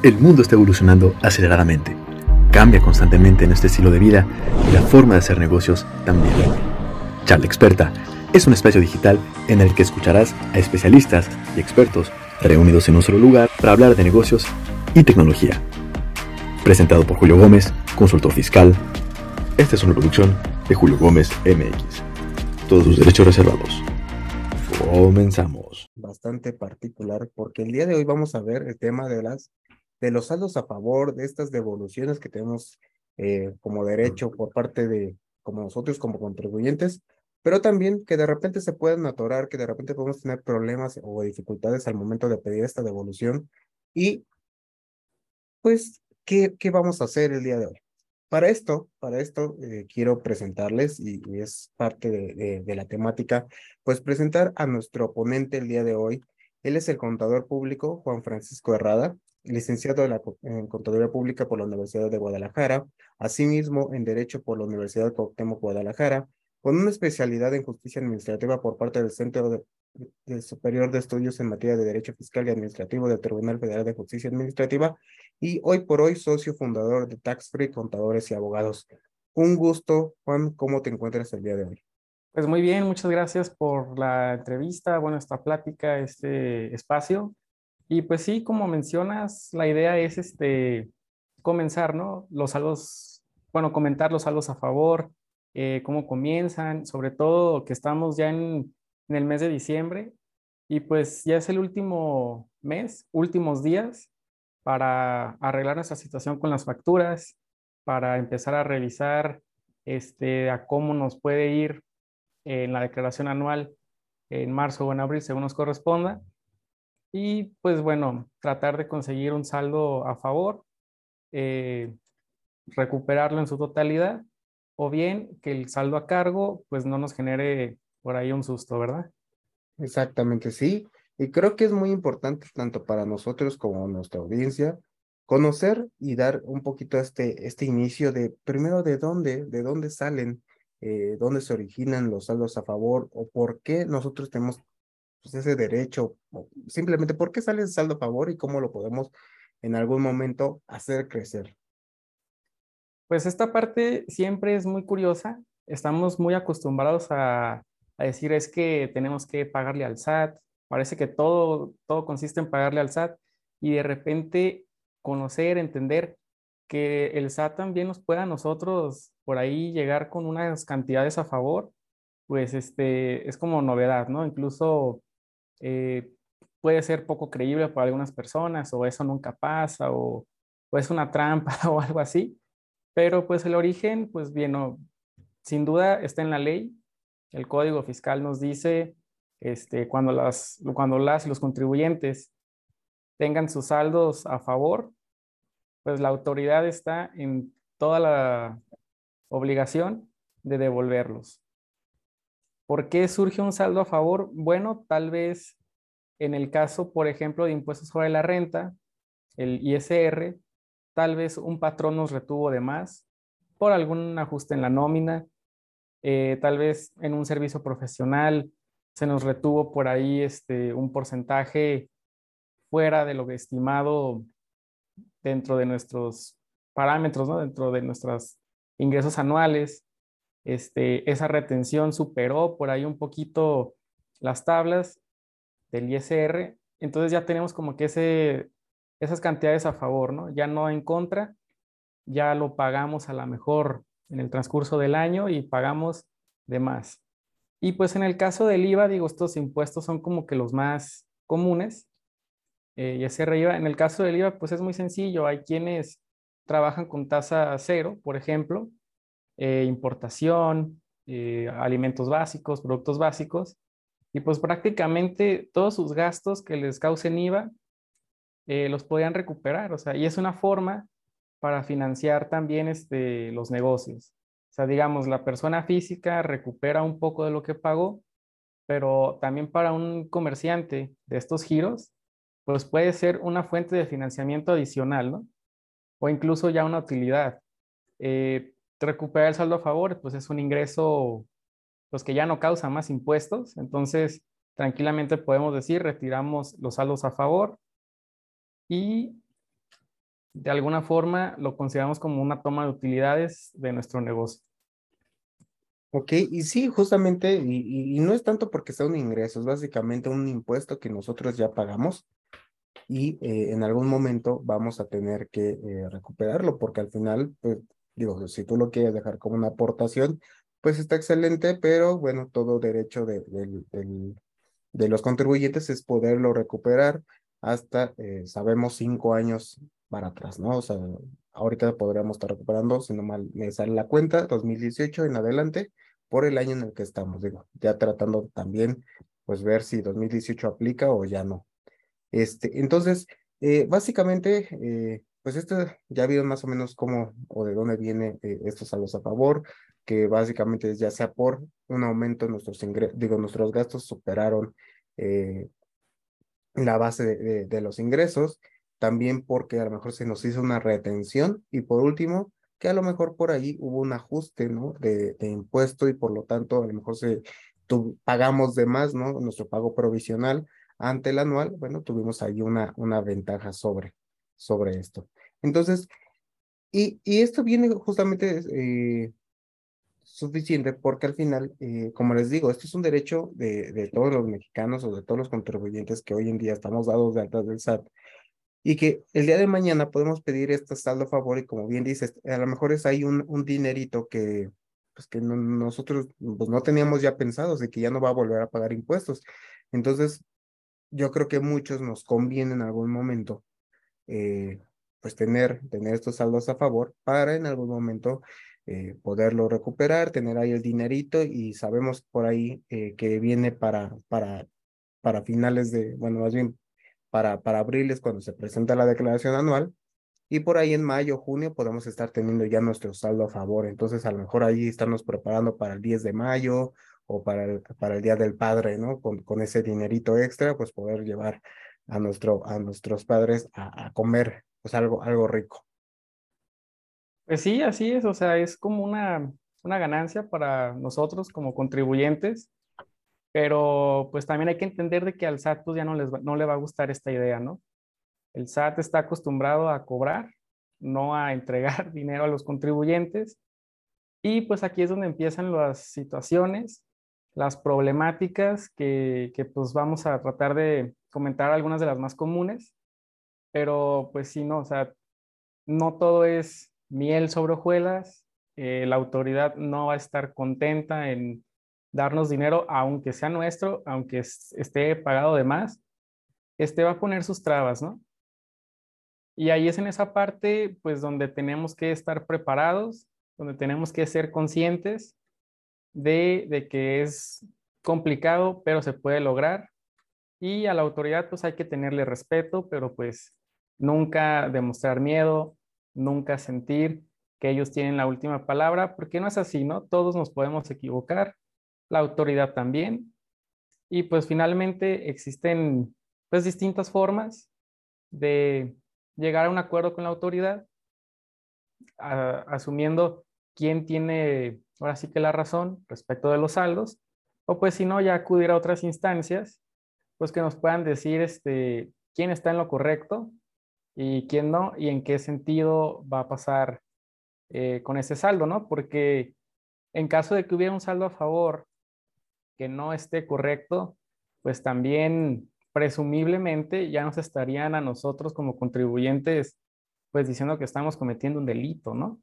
El mundo está evolucionando aceleradamente. Cambia constantemente nuestro estilo de vida y la forma de hacer negocios también. Charla Experta es un espacio digital en el que escucharás a especialistas y expertos reunidos en un solo lugar para hablar de negocios y tecnología. Presentado por Julio Gómez, consultor fiscal. Esta es una producción de Julio Gómez MX. Todos sus derechos reservados. Comenzamos. Bastante particular porque el día de hoy vamos a ver el tema de las de los saldos a favor, de estas devoluciones que tenemos eh, como derecho por parte de como nosotros como contribuyentes, pero también que de repente se pueden atorar, que de repente podemos tener problemas o dificultades al momento de pedir esta devolución y pues, ¿qué, qué vamos a hacer el día de hoy? Para esto, para esto eh, quiero presentarles, y, es parte de, de, la temática, pues presentar a nuestro ponente el día de hoy. Él es el contador público Juan Francisco Herrada, licenciado en, Contaduría Pública por la Universidad de Guadalajara, asimismo en Derecho por la Universidad Cuauhtémoc Guadalajara, con una especialidad en Justicia Administrativa por parte del Centro de Superior de Estudios en Materia de Derecho Fiscal y Administrativo del Tribunal Federal de Justicia Administrativa y hoy por hoy socio fundador de Tax Free Contadores y Abogados. Un gusto, Juan, ¿cómo te encuentras el día de hoy? Pues muy bien, muchas gracias por la entrevista, bueno, esta plática, este espacio. Y pues sí, como mencionas, la idea es este, comenzar, ¿no? Los saldos, bueno, comentar los saldos a favor, eh, cómo comienzan, sobre todo que estamos ya en, en el mes de diciembre y pues ya es el último mes, últimos días para arreglar nuestra situación con las facturas, para empezar a revisar este, a cómo nos puede ir en la declaración anual en marzo o en abril, según nos corresponda. Y pues bueno, tratar de conseguir un saldo a favor, eh, recuperarlo en su totalidad, o bien que el saldo a cargo pues no nos genere por ahí un susto, ¿verdad? Exactamente, sí. Y creo que es muy importante tanto para nosotros como nuestra audiencia conocer y dar un poquito este, este inicio de primero de dónde, de dónde salen, eh, dónde se originan los saldos a favor o por qué nosotros tenemos pues, ese derecho, simplemente por qué sale el saldo a favor y cómo lo podemos en algún momento hacer crecer. Pues esta parte siempre es muy curiosa. Estamos muy acostumbrados a, a decir es que tenemos que pagarle al SAT, Parece que todo, todo consiste en pagarle al SAT y de repente conocer, entender que el SAT también nos pueda a nosotros por ahí llegar con unas cantidades a favor, pues este, es como novedad, ¿no? Incluso eh, puede ser poco creíble para algunas personas o eso nunca pasa o, es una trampa o algo así, pero pues el origen, pues bien, no, sin duda está en la ley. El Código Fiscal nos dice este, cuando, las, cuando las los contribuyentes tengan sus saldos a favor, pues la autoridad está en toda la obligación de devolverlos. ¿Por qué surge un saldo a favor? Bueno, tal vez en el caso, por ejemplo, de impuestos sobre la renta, el ISR, tal vez un patrón nos retuvo de más por algún ajuste en la nómina, eh, tal vez en un servicio profesional se nos retuvo por ahí este, un porcentaje fuera de lo estimado dentro de nuestros parámetros, ¿no? dentro de nuestros ingresos anuales. Este, esa retención superó por ahí un poquito las tablas del ISR, entonces ya tenemos como que ese, esas cantidades a favor, ¿no? Ya no en contra, ya lo pagamos a la mejor en el transcurso del año y pagamos de más. Y pues en el caso del IVA, digo, estos impuestos son como que los más comunes. Eh, y ese IVA, en el caso del IVA, pues es muy sencillo. Hay quienes trabajan con tasa cero, por ejemplo, eh, importación, eh, alimentos básicos, productos básicos. Y pues prácticamente todos sus gastos que les causen IVA los podían recuperar. O sea, y es una forma para financiar también este, los negocios sea, digamos, la persona física recupera un poco de lo que pagó, pero también para un comerciante de estos giros, pues puede ser una fuente de financiamiento adicional, ¿no? O incluso ya una utilidad. Eh, recuperar el saldo a favor, pues es un ingreso, pues que ya no causa más impuestos, entonces tranquilamente podemos decir, retiramos los saldos a favor y de alguna forma lo consideramos como una toma de utilidades de nuestro negocio. Ok, y sí, justamente, y, no es tanto porque sea un ingreso, es básicamente un impuesto que nosotros ya pagamos y eh, en algún momento vamos a tener que eh, recuperarlo, porque al final, pues, digo, si tú lo quieres dejar como una aportación, pues está excelente, pero bueno, todo derecho de, de los contribuyentes es poderlo recuperar hasta, eh, sabemos, cinco años para atrás, ¿no? O sea, ahorita podríamos estar recuperando, si no mal me sale la cuenta, 2018 en adelante, por el año en el que estamos, digo, ya tratando también, pues ver si 2018 aplica o ya no. Este, entonces, eh, básicamente, eh, pues esto ya vieron más o menos cómo o de dónde viene eh, estos saldos a favor, que básicamente ya sea por un aumento en nuestros ingresos, digo, nuestros gastos superaron la base de, los ingresos, también porque a lo mejor se nos hizo una retención y por último, que a lo mejor por ahí hubo un ajuste, ¿no? De, de impuesto y por lo tanto a lo mejor se tu, pagamos de más, ¿no? Nuestro pago provisional ante el anual, bueno, tuvimos ahí una, una ventaja sobre, sobre esto. Entonces, y, y esto viene justamente eh, suficiente porque al final, eh, como les digo, esto es un derecho de, de todos los mexicanos o de todos los contribuyentes que hoy en día estamos dados de altas del SAT y que el día de mañana podemos pedir este saldo a favor y como bien dices, a lo mejor es ahí un, un dinerito que pues que nosotros pues no teníamos ya pensados de que ya no va a volver a pagar impuestos. Entonces, yo creo que muchos nos conviene en algún momento, eh, pues tener, tener estos saldos a favor para en algún momento eh, poderlo recuperar, tener ahí el dinerito y sabemos por ahí eh, que viene para, para, para finales de, bueno, más bien para, para abril es cuando se presenta la declaración anual y por ahí en mayo, junio podemos estar teniendo ya nuestro saldo a favor. Entonces a lo mejor ahí estamos preparando para el 10 de mayo o para el, para el Día del Padre, ¿no? Con, con ese dinerito extra, pues poder llevar a, nuestro, a nuestros padres a, comer pues algo, algo rico. Pues sí, así es, o sea, es como una, una ganancia para nosotros como contribuyentes, pero pues también hay que entender de que al SAT pues ya no, les no le va a gustar esta idea, ¿no? El SAT está acostumbrado a cobrar, no a entregar dinero a los contribuyentes, y pues aquí es donde empiezan las situaciones las problemáticas que, que, pues vamos a tratar de comentar algunas de las más comunes, pero pues sí, no, o sea, no todo es miel sobre hojuelas, eh, la autoridad no va a estar contenta en darnos dinero, aunque sea nuestro, aunque esté pagado de más, este va a poner sus trabas, ¿no? Y ahí es en esa parte, pues, donde tenemos que estar preparados, donde tenemos que ser conscientes de, que es complicado, pero se puede lograr. Y a la autoridad pues hay que tenerle respeto, pero pues nunca demostrar miedo, nunca sentir que ellos tienen la última palabra, porque no es así, ¿no? Todos nos podemos equivocar, la autoridad también. Y pues finalmente existen pues distintas formas de llegar a un acuerdo con la autoridad, asumiendo quién tiene ahora sí que la razón respecto de los saldos, o pues si no, ya acudir a otras instancias, pues que nos puedan decir este, quién está en lo correcto y quién no, y en qué sentido va a pasar eh, con ese saldo, ¿no? Porque en caso de que hubiera un saldo a favor que no esté correcto, pues también presumiblemente ya nos estarían a nosotros como contribuyentes pues diciendo que estamos cometiendo un delito, ¿no? O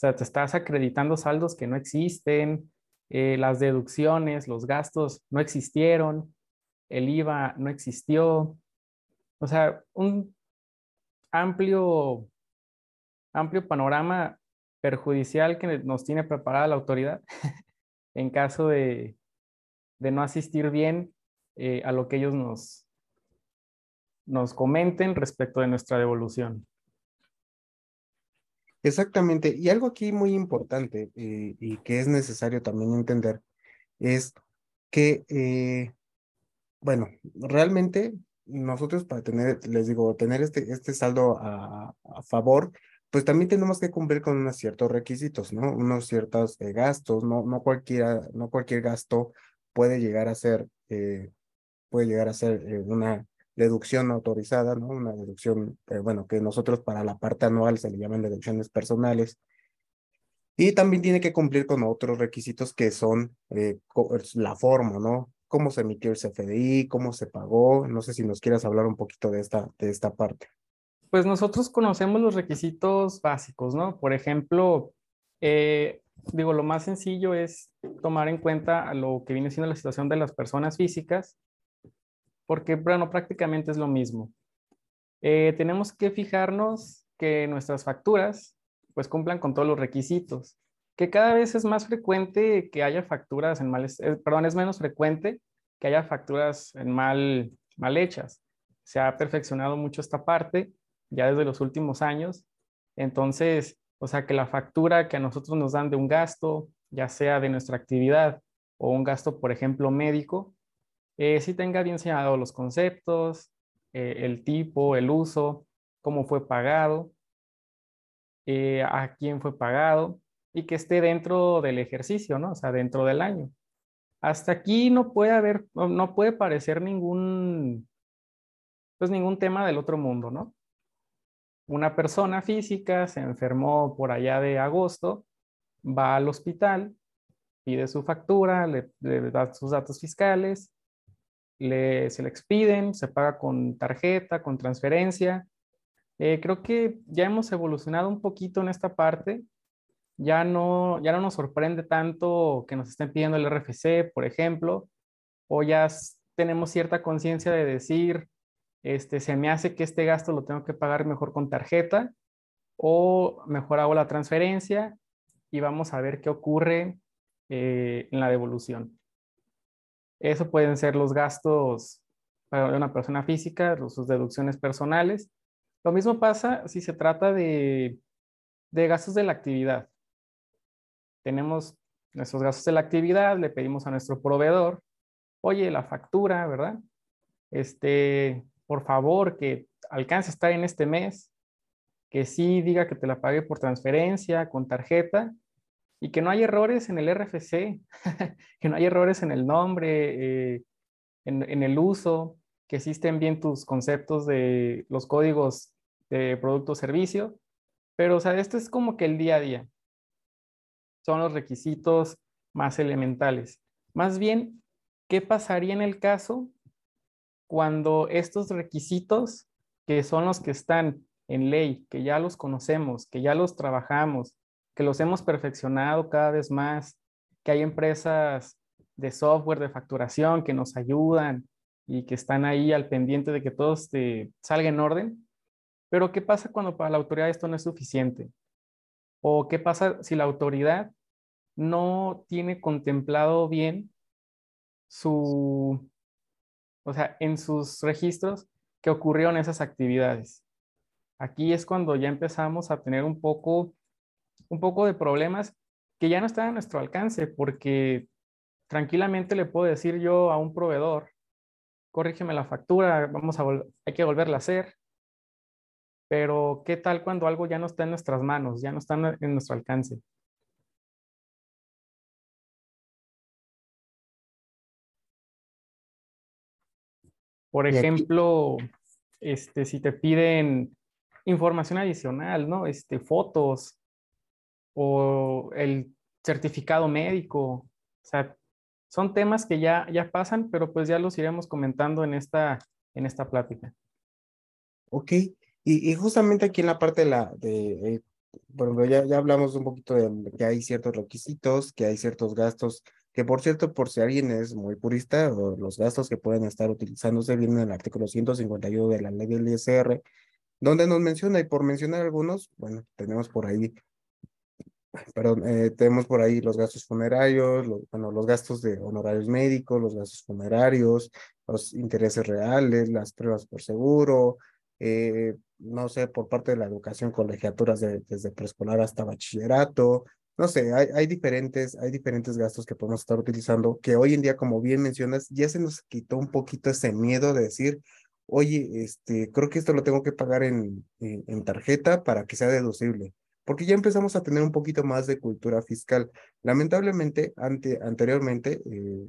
sea, te estás acreditando saldos que no existen, eh, las deducciones, los gastos no existieron, el IVA no existió. O sea, un amplio, amplio panorama perjudicial que nos tiene preparada la autoridad en caso de, de, no asistir bien eh, a lo que ellos nos, nos comenten respecto de nuestra devolución. Exactamente. Y algo aquí muy importante eh, y que es necesario también entender es que, eh, bueno, realmente nosotros para tener, les digo, tener este, este saldo a, favor, pues también tenemos que cumplir con unos ciertos requisitos, ¿no? Unos ciertos eh, gastos, no, no, cualquiera, no cualquier gasto puede llegar a ser, puede llegar a ser una, deducción autorizada, ¿no? Una deducción, eh, bueno, que nosotros para la parte anual se le llaman deducciones personales. Y también tiene que cumplir con otros requisitos que son eh, la forma, ¿no? Cómo se emitió el CFDI, cómo se pagó. No sé si nos quieras hablar un poquito de esta, de esta parte. Pues nosotros conocemos los requisitos básicos, ¿no? Por ejemplo, eh, digo, lo más sencillo es tomar en cuenta lo que viene siendo la situación de las personas físicas, porque, bueno, prácticamente es lo mismo. Eh, tenemos que fijarnos que nuestras facturas, pues, cumplan con todos los requisitos, que cada vez es más frecuente que haya facturas en mal, eh, perdón, es menos frecuente que haya facturas en mal, mal hechas. Se ha perfeccionado mucho esta parte ya desde los últimos años. Entonces, o sea, que la factura que a nosotros nos dan de un gasto, ya sea de nuestra actividad o un gasto, por ejemplo, médico, eh, sí tenga bien señalados los conceptos, eh, el tipo, el uso, cómo fue pagado, eh, a quién fue pagado y que esté dentro del ejercicio, ¿no? O sea, dentro del año. Hasta aquí no puede haber, no puede parecer ningún, pues ningún tema del otro mundo, ¿no? una persona física se enfermó por allá de agosto, va al hospital, pide su factura, le, da sus datos fiscales, le, se le expiden, se paga con tarjeta, con transferencia. Eh, creo que ya hemos evolucionado un poquito en esta parte. Ya no, ya no nos sorprende tanto que nos estén pidiendo el RFC, por ejemplo, o ya tenemos cierta conciencia de decir, este, se me hace que este gasto lo tengo que pagar mejor con tarjeta o mejor hago la transferencia y vamos a ver qué ocurre eh, en la devolución. Eso pueden ser los gastos para una persona física, sus deducciones personales. Lo mismo pasa si se trata de, de gastos de la actividad. Tenemos nuestros gastos de la actividad, le pedimos a nuestro proveedor, oye, la factura, ¿verdad? Este, por favor, que alcance a estar en este mes, que sí diga que te la pague por transferencia, con tarjeta, y que no hay errores en el RFC, que no hay errores en el nombre, eh, en, el uso, que existen bien tus conceptos de los códigos de producto o servicio, pero o sea, esto es como que el día a día. Son los requisitos más elementales. Más bien, ¿qué pasaría en el caso cuando estos requisitos, que son los que están en ley, que ya los conocemos, que ya los trabajamos, que los hemos perfeccionado cada vez más, que hay empresas de software de facturación que nos ayudan y que están ahí al pendiente de que todo este, salga en orden. Pero ¿qué pasa cuando para la autoridad esto no es suficiente? ¿O qué pasa si la autoridad no tiene contemplado bien su, o sea, en sus registros que ocurrieron esas actividades. Aquí es cuando ya empezamos a tener un poco, un poco de problemas que ya no están a nuestro alcance, porque tranquilamente le puedo decir yo a un proveedor, corrígeme la factura, vamos a hay que volverla a hacer. Pero, ¿qué tal cuando algo ya no está en nuestras manos, ya no está en nuestro alcance? Por ejemplo, este, si te piden información adicional, ¿no? Este, fotos o el certificado médico. O sea, son temas que ya, ya pasan, pero pues ya los iremos comentando en esta, en esta plática. Ok, y, justamente aquí en la parte de la, de, eh, bueno, ya, ya hablamos un poquito de que hay ciertos requisitos, que hay ciertos gastos que por cierto, por si alguien es muy purista, los gastos que pueden estar utilizándose vienen en el artículo 151 de la ley del ISR, donde nos menciona, y por mencionar algunos, bueno, tenemos por ahí, perdón, eh, tenemos por ahí los gastos funerarios, los, bueno, los gastos de honorarios médicos, los gastos funerarios, los intereses reales, las pruebas por seguro, eh, no sé, por parte de la educación, colegiaturas desde preescolar hasta bachillerato, no sé, hay, diferentes, hay diferentes gastos que podemos estar utilizando que hoy en día, como bien mencionas, ya se nos quitó un poquito ese miedo de decir, oye, este, creo que esto lo tengo que pagar en, en, tarjeta para que sea deducible, porque ya empezamos a tener un poquito más de cultura fiscal. Lamentablemente, ante, anteriormente, eh,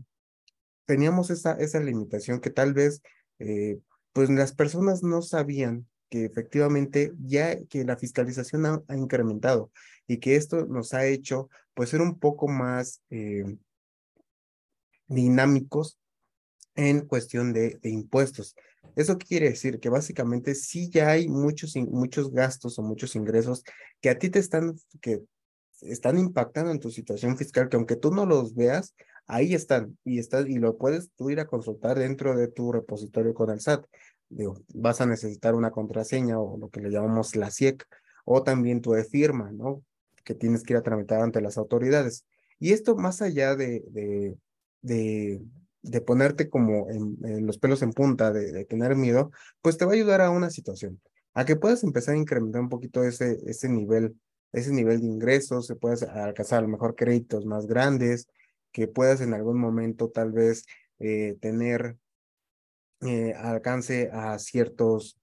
teníamos esa, esa limitación que tal vez eh, pues las personas no sabían que efectivamente ya que la fiscalización ha, incrementado y que esto nos ha hecho pues ser un poco más eh, dinámicos en cuestión de, de, impuestos. ¿Eso qué quiere decir? Que básicamente sí ya hay muchos, muchos gastos o muchos ingresos que a ti te están, que están impactando en tu situación fiscal, que aunque tú no los veas, ahí están y, están, y lo puedes tú ir a consultar dentro de tu repositorio con el SAT. Digo, vas a necesitar una contraseña o lo que le llamamos la CIEC o también tu e-firma, ¿no? Que tienes que ir a tramitar ante las autoridades. Y esto más allá de, de, de, de ponerte como en, los pelos en punta, de, de, tener miedo, pues te va a ayudar a una situación, a que puedas empezar a incrementar un poquito ese, ese nivel, ese nivel de ingresos, se puedas alcanzar a lo mejor créditos más grandes, que puedas en algún momento tal vez eh, tener eh, alcance a ciertos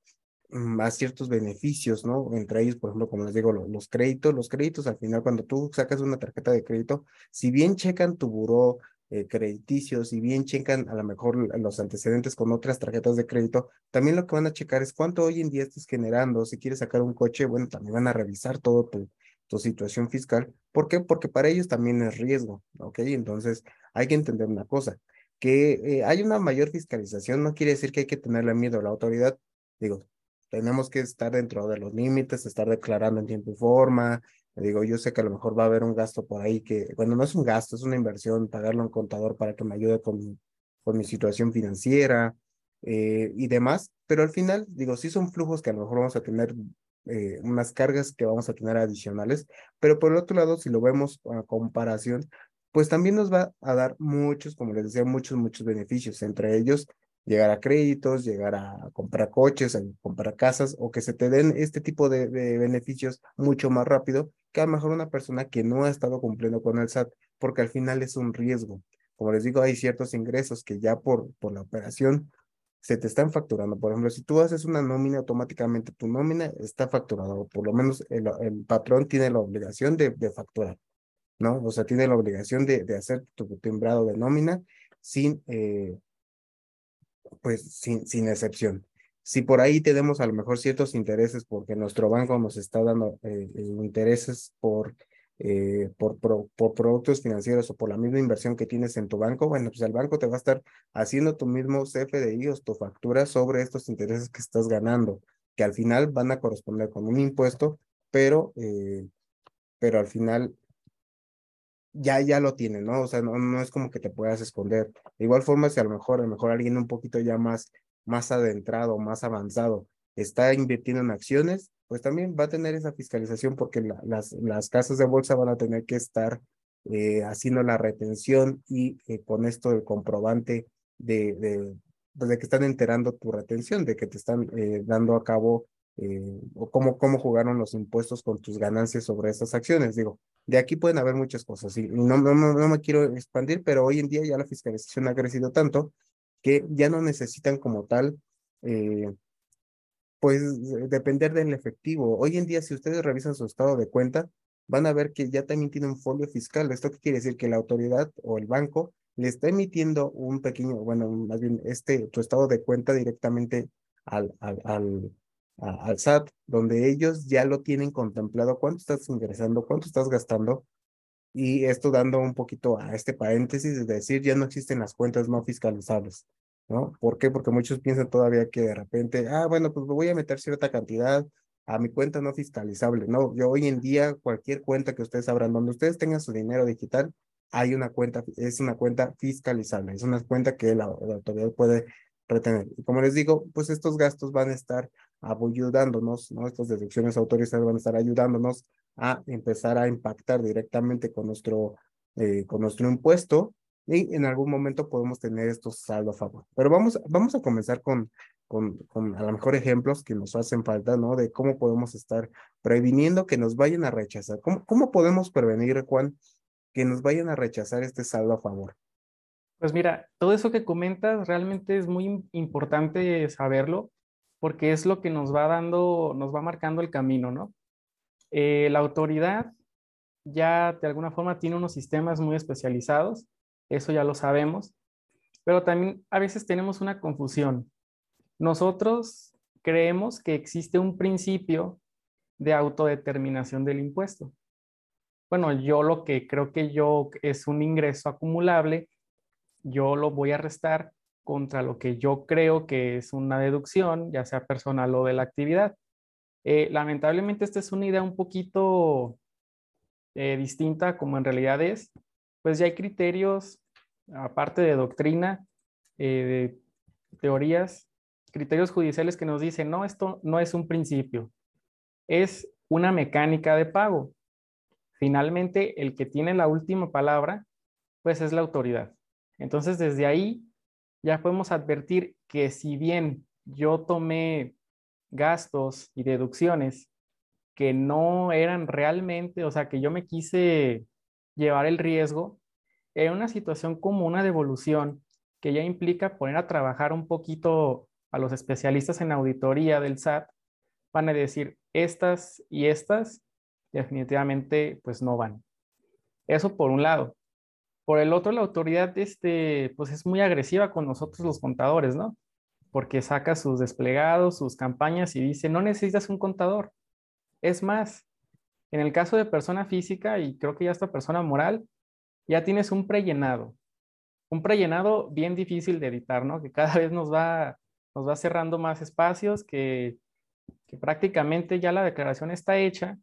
mm, a ciertos beneficios, ¿no? Entre ellos, por ejemplo, como les digo, los, créditos, los créditos al final cuando tú sacas una tarjeta de crédito, si bien checan tu buró eh, crediticio, si bien checan a lo mejor los antecedentes con otras tarjetas de crédito, también lo que van a checar es cuánto hoy en día estás generando, si quieres sacar un coche, bueno, también van a revisar todo tu, tu situación fiscal. ¿Por qué? Porque para ellos también es riesgo, ¿ok? Entonces hay que entender una cosa, que eh, hay una mayor fiscalización no quiere decir que hay que tenerle miedo a la autoridad. Digo, tenemos que estar dentro de los límites, estar declarando en tiempo y forma. Digo, yo sé que a lo mejor va a haber un gasto por ahí que, bueno, no es un gasto, es una inversión, pagarlo a un contador para que me ayude con mi, con mi situación financiera eh, y demás, pero al final, digo, sí son flujos que a lo mejor vamos a tener eh, unas cargas que vamos a tener adicionales, pero por el otro lado, si lo vemos a comparación, pues también nos va a dar muchos, como les decía, muchos, muchos beneficios, entre ellos llegar a créditos, llegar a comprar coches, a comprar casas o que se te den este tipo de, de, beneficios mucho más rápido que a lo mejor una persona que no ha estado cumpliendo con el SAT, porque al final es un riesgo. Como les digo, hay ciertos ingresos que ya por, por la operación se te están facturando. Por ejemplo, si tú haces una nómina, automáticamente tu nómina está facturada, o por lo menos el, el patrón tiene la obligación de, de, facturar, ¿no? O sea, tiene la obligación de, de hacer tu timbrado de nómina sin, eh, pues, sin, sin excepción. Si por ahí tenemos a lo mejor ciertos intereses porque nuestro banco nos está dando eh, eh intereses por eh, por, por, productos financieros o por la misma inversión que tienes en tu banco, bueno, pues el banco te va a estar haciendo tu mismo CFDI o tu factura sobre estos intereses que estás ganando, que al final van a corresponder con un impuesto, pero, eh, pero al final ya, ya lo tienen, ¿no? O sea, no, no es como que te puedas esconder. De igual forma, si a lo mejor, a lo mejor alguien un poquito ya más, más adentrado, más avanzado, está invirtiendo en acciones, pues también va a tener esa fiscalización porque las, las casas de bolsa van a tener que estar eh, haciendo la retención y eh, con esto el comprobante de, de, pues, de, que están enterando tu retención, de que te están eh, dando a cabo o cómo, cómo jugaron los impuestos con tus ganancias sobre estas acciones. Digo, de aquí pueden haber muchas cosas y no, no, no me quiero expandir, pero hoy en día ya la fiscalización ha crecido tanto que ya no necesitan como tal pues depender del efectivo. Hoy en día, si ustedes revisan su estado de cuenta, van a ver que ya también tiene un folio fiscal. ¿Esto qué quiere decir? Que la autoridad o el banco le está emitiendo un pequeño, bueno, más bien este, estado de cuenta directamente al, al, al, al SAT, donde ellos ya lo tienen contemplado, cuánto estás ingresando, cuánto estás gastando, y esto dando un poquito a este paréntesis, es decir, ya no existen las cuentas no fiscalizables. ¿No? ¿Por qué? Porque muchos piensan todavía que de repente, ah, bueno, pues me voy a meter cierta cantidad a mi cuenta no fiscalizable, ¿no? Yo hoy en día, cualquier cuenta que ustedes abran, donde ustedes tengan su dinero digital, hay una cuenta, es una cuenta fiscalizable, es una cuenta que la, autoridad puede retener. Y como les digo, pues estos gastos van a estar ayudándonos, ¿no? Estas deducciones autorizadas van a estar ayudándonos a empezar a impactar directamente con nuestro, eh, con nuestro impuesto y en algún momento podemos tener estos saldo a favor. Pero vamos, vamos a comenzar con, con, con, a lo mejor ejemplos que nos hacen falta, ¿no? De cómo podemos estar previniendo que nos vayan a rechazar. ¿Cómo, cómo podemos prevenir, Juan, que nos vayan a rechazar este saldo a favor? Pues mira, todo eso que comentas realmente es muy importante saberlo porque es lo que nos va dando, nos va marcando el camino, ¿no? Eh, la autoridad ya de alguna forma tiene unos sistemas muy especializados eso ya lo sabemos, pero también a veces tenemos una confusión. Nosotros creemos que existe un principio de autodeterminación del impuesto. Bueno, yo lo que creo que yo es un ingreso acumulable, yo lo voy a restar contra lo que yo creo que es una deducción, ya sea personal o de la actividad. Eh, lamentablemente esta es una idea un poquito eh, distinta como en realidad es, pues ya hay criterios, aparte de doctrina, eh, de teorías, criterios judiciales que nos dicen, no, esto no es un principio, es una mecánica de pago. Finalmente, el que tiene la última palabra, pues es la autoridad. Entonces, desde ahí ya podemos advertir que si bien yo tomé gastos y deducciones que no eran realmente, o sea, que yo me quise llevar el riesgo, en una situación como una devolución que ya implica poner a trabajar un poquito a los especialistas en auditoría del SAT, van a decir, estas y estas definitivamente pues no van. Eso por un lado. Por el otro, la autoridad este, pues es muy agresiva con nosotros los contadores, ¿no? Porque saca sus desplegados, sus campañas y dice, no necesitas un contador. Es más, en el caso de persona física y creo que ya esta persona moral, ya tienes un prellenado. Un prellenado bien difícil de editar, ¿no? Que cada vez nos va, nos va cerrando más espacios, que, que prácticamente ya la declaración está hecha.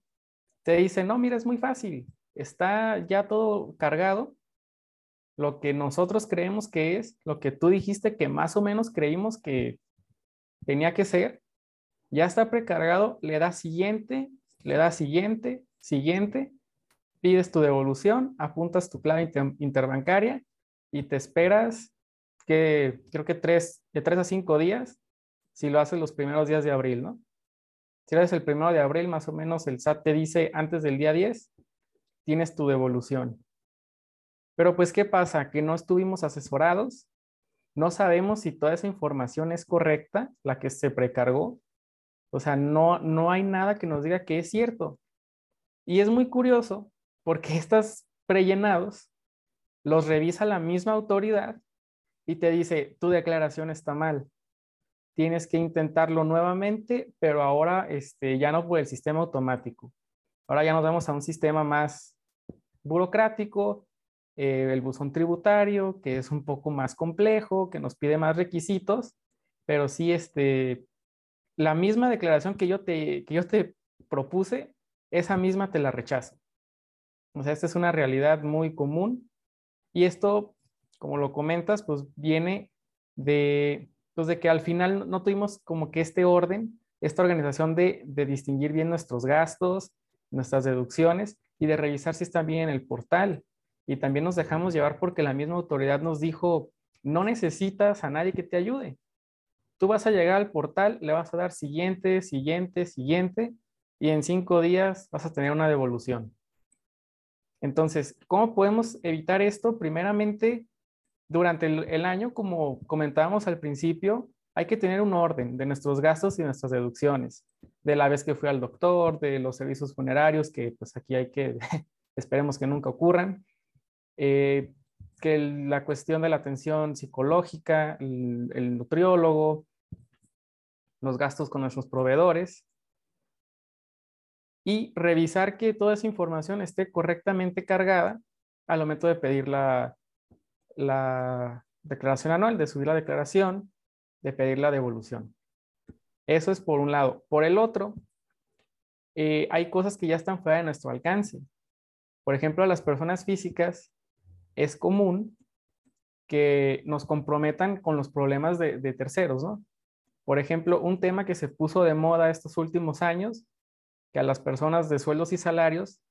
Te dice, no, mira, es muy fácil. Está ya todo cargado lo que nosotros creemos que es, lo que tú dijiste que más o menos creímos que tenía que ser, ya está precargado, le das siguiente, le das siguiente, siguiente, pides tu devolución, apuntas tu clave interbancaria y te esperas que creo que tres, de tres a cinco días si lo haces los primeros días de abril, ¿no? Si haces el primero de abril, más o menos el SAT te dice antes del día 10, tienes tu devolución. Pero pues, ¿qué pasa? Que no estuvimos asesorados, no sabemos si toda esa información es correcta, la que se precargó. O sea, no, no hay nada que nos diga que es cierto. Y es muy curioso porque estos prellenados los revisa la misma autoridad y te dice, tu declaración está mal. Tienes que intentarlo nuevamente, pero ahora este, ya no por el sistema automático. Ahora ya nos vamos a un sistema más burocrático, eh, el buzón tributario, que es un poco más complejo, que nos pide más requisitos, pero sí, este, la misma declaración que yo te, que yo te propuse, esa misma te la rechazo. O sea, esta es una realidad muy común y esto, como lo comentas, pues viene de, pues de que al final no tuvimos como que este orden, esta organización de, de distinguir bien nuestros gastos, nuestras deducciones y de revisar si están bien en el portal y también nos dejamos llevar porque la misma autoridad nos dijo, no necesitas a nadie que te ayude. Tú vas a llegar al portal, le vas a dar siguiente, siguiente, siguiente, y en cinco días vas a tener una devolución. Entonces, ¿cómo podemos evitar esto? Primeramente, durante el, año, como comentábamos al principio, hay que tener un orden de nuestros gastos y nuestras deducciones, de la vez que fui al doctor, de los servicios funerarios, que pues aquí hay que, esperemos que nunca ocurran, eh, la cuestión de la atención psicológica, el, nutriólogo, los gastos con nuestros proveedores y revisar que toda esa información esté correctamente cargada al momento de pedir la, la declaración anual, de subir la declaración, de pedir la devolución. Eso es por un lado. Por el otro, eh, hay cosas que ya están fuera de nuestro alcance. Por ejemplo, las personas físicas es común que nos comprometan con los problemas de, terceros, ¿no? Por ejemplo, un tema que se puso de moda estos últimos años, que a las personas de sueldos y salarios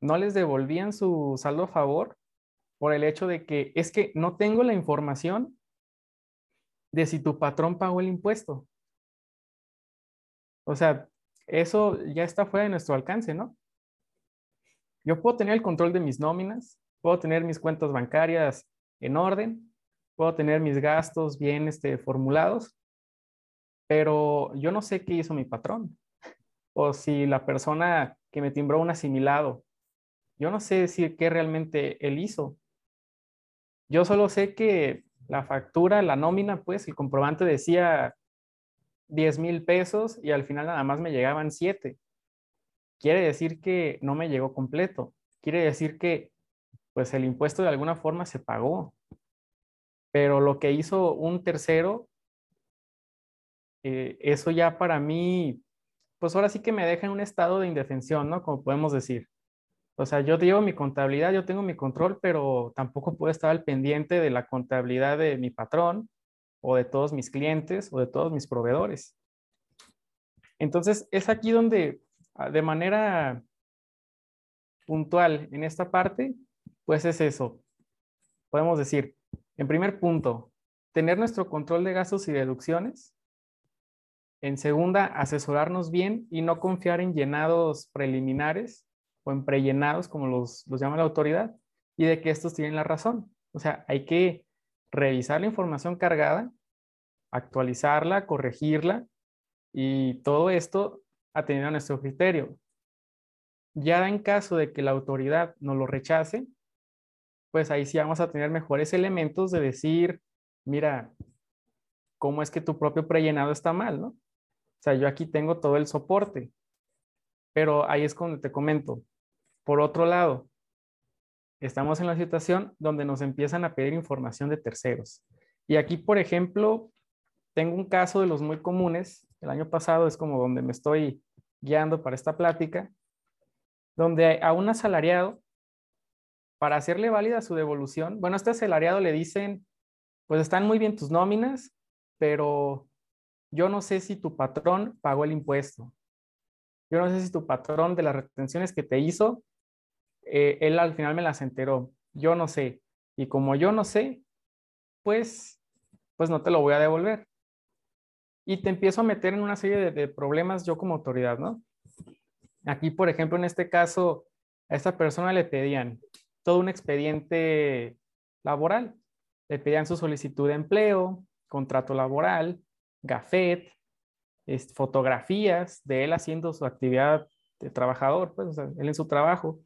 no les devolvían su saldo a favor por el hecho de que es que no tengo la información de si tu patrón pagó el impuesto. O sea, eso ya está fuera de nuestro alcance, ¿no? Yo puedo tener el control de mis nóminas, puedo tener mis cuentas bancarias en orden, puedo tener mis gastos bien este, formulados, pero yo no sé qué hizo mi patrón o si la persona que me timbró un asimilado, yo no sé decir qué realmente él hizo. Yo solo sé que la factura, la nómina, pues el comprobante decía 10 mil pesos y al final nada más me llegaban 7. Quiere decir que no me llegó completo. Quiere decir que pues el impuesto de alguna forma se pagó. Pero lo que hizo un tercero, eh, eso ya para mí, pues ahora sí que me deja en un estado de indefensión, ¿no? Como podemos decir. O sea, yo llevo mi contabilidad, yo tengo mi control, pero tampoco puedo estar al pendiente de la contabilidad de mi patrón o de todos mis clientes o de todos mis proveedores. Entonces, es aquí donde ah, de manera puntual en esta parte, pues es eso. Podemos decir, en primer punto, tener nuestro control de gastos y deducciones. En segunda, asesorarnos bien y no confiar en llenados preliminares o en prellenados, como los, los llama la autoridad, y de que estos tienen la razón. O sea, hay que revisar la información cargada, actualizarla, corregirla, y todo esto atendiendo a nuestro criterio. Ya en caso de que la autoridad no lo rechace, pues ahí sí vamos a tener mejores elementos de decir, mira, ¿cómo es que tu propio prellenado está mal, no? O sea, yo aquí tengo todo el soporte, pero ahí es cuando te comento, por otro lado, estamos en la situación donde nos empiezan a pedir información de terceros. Y aquí, por ejemplo, tengo un caso de los muy comunes. El año pasado es como donde me estoy guiando para esta plática, donde a un asalariado, para hacerle válida su devolución, bueno, este asalariado le dicen, pues están muy bien tus nóminas, pero yo no sé si tu patrón pagó el impuesto. Yo no sé si tu patrón de las retenciones que te hizo eh, él al final me las enteró. Yo no sé. Y como yo no sé, pues, pues no te lo voy a devolver. Y te empiezo a meter en una serie de, problemas yo como autoridad, ¿no? Aquí, por ejemplo, en este caso, a esta persona le pedían todo un expediente laboral. Le pedían su solicitud de empleo, contrato laboral, gafet, fotografías de él haciendo su actividad de trabajador, pues, él en su trabajo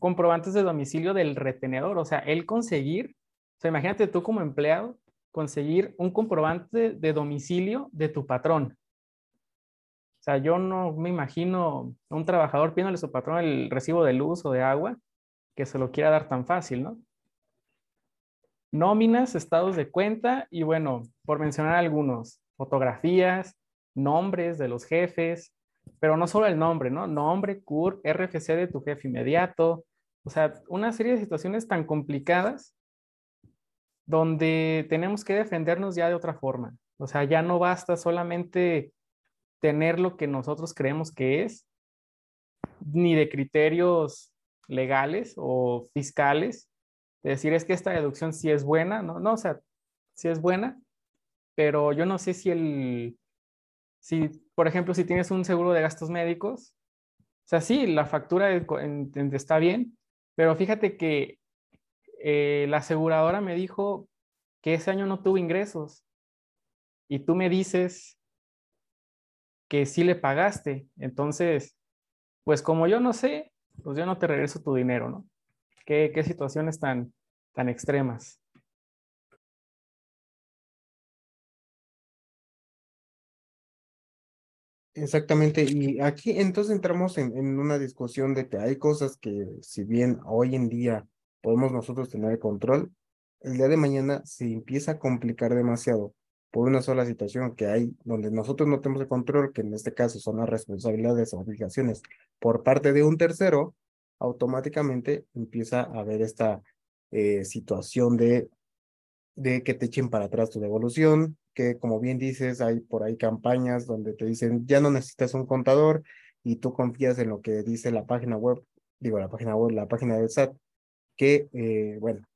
comprobantes de domicilio del retenedor, o sea, él conseguir, o sea, imagínate tú como empleado, conseguir un comprobante de domicilio de tu patrón. O sea, yo no me imagino un trabajador pidiéndole a su patrón el recibo de luz o de agua que se lo quiera dar tan fácil, ¿no? Nóminas, estados de cuenta y bueno, por mencionar algunos, fotografías, nombres de los jefes, pero no solo el nombre, ¿no? Nombre, CUR, RFC de tu jefe inmediato, o sea, una serie de situaciones tan complicadas donde tenemos que defendernos ya de otra forma. O sea, ya no basta solamente tener lo que nosotros creemos que es, ni de criterios legales o fiscales, de decir es que esta deducción sí es buena, no, no, o sea, sí es buena, pero yo no sé si el, si, por ejemplo, si tienes un seguro de gastos médicos, o sea, sí, la factura está bien, pero fíjate que eh, la aseguradora me dijo que ese año no tuvo ingresos y tú me dices que sí le pagaste. Entonces, pues como yo no sé, pues yo no te regreso tu dinero, ¿no? Qué, qué situaciones tan, tan extremas. Exactamente, y aquí entonces entramos en, en, una discusión de que hay cosas que si bien hoy en día podemos nosotros tener control, el día de mañana se empieza a complicar demasiado por una sola situación que hay donde nosotros no tenemos el control, que en este caso son las responsabilidades o obligaciones por parte de un tercero, automáticamente empieza a haber esta eh, situación de, de que te echen para atrás tu devolución, que como bien dices, hay por ahí campañas donde te dicen, ya no necesitas un contador y tú confías en lo que dice la página web, digo la página web, la página del SAT, que, eh, bueno,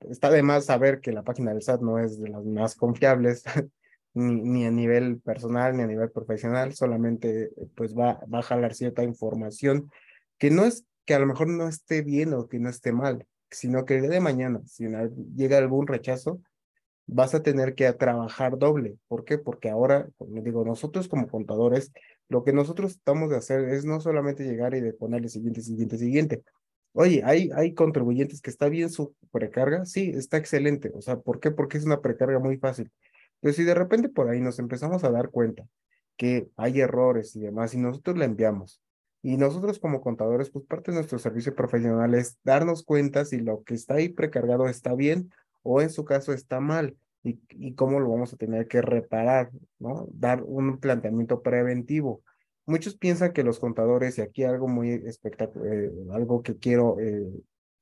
está de más saber que la página del SAT no es de las más confiables, ni, ni, a nivel personal, ni a nivel profesional, solamente pues va, va a jalar cierta información que no es que a lo mejor no esté bien o que no esté mal, sino que de mañana, si llega algún rechazo, vas a tener que trabajar doble. ¿Por qué? Porque ahora, como digo, nosotros como contadores, lo que nosotros tratamos de hacer es no solamente llegar y de ponerle siguiente, siguiente, siguiente. Oye, hay, hay contribuyentes que está bien su precarga, sí, está excelente. O sea, ¿por qué? Porque es una precarga muy fácil. Pero si de repente por ahí nos empezamos a dar cuenta que hay errores y demás, y nosotros le enviamos, y nosotros como contadores, pues parte de nuestro servicio profesional es darnos cuenta si lo que está ahí precargado está bien o en su caso está mal y, y cómo lo vamos a tener que reparar, ¿no? Dar un planteamiento preventivo. Muchos piensan que los contadores, y aquí algo muy espectacular, eh, algo que quiero eh,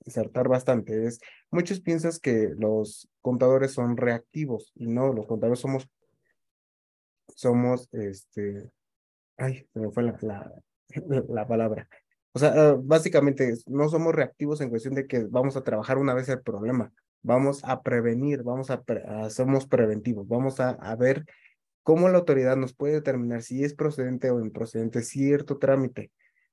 insertar bastante, es muchos piensan que los contadores son reactivos y no, los contadores somos, somos, este, ay, se me fue la, la, la palabra. O sea, básicamente no somos reactivos en cuestión de que vamos a trabajar una vez el problema, vamos a prevenir, vamos a, somos preventivos, vamos a, a, ver cómo la autoridad nos puede determinar si es procedente o improcedente cierto trámite,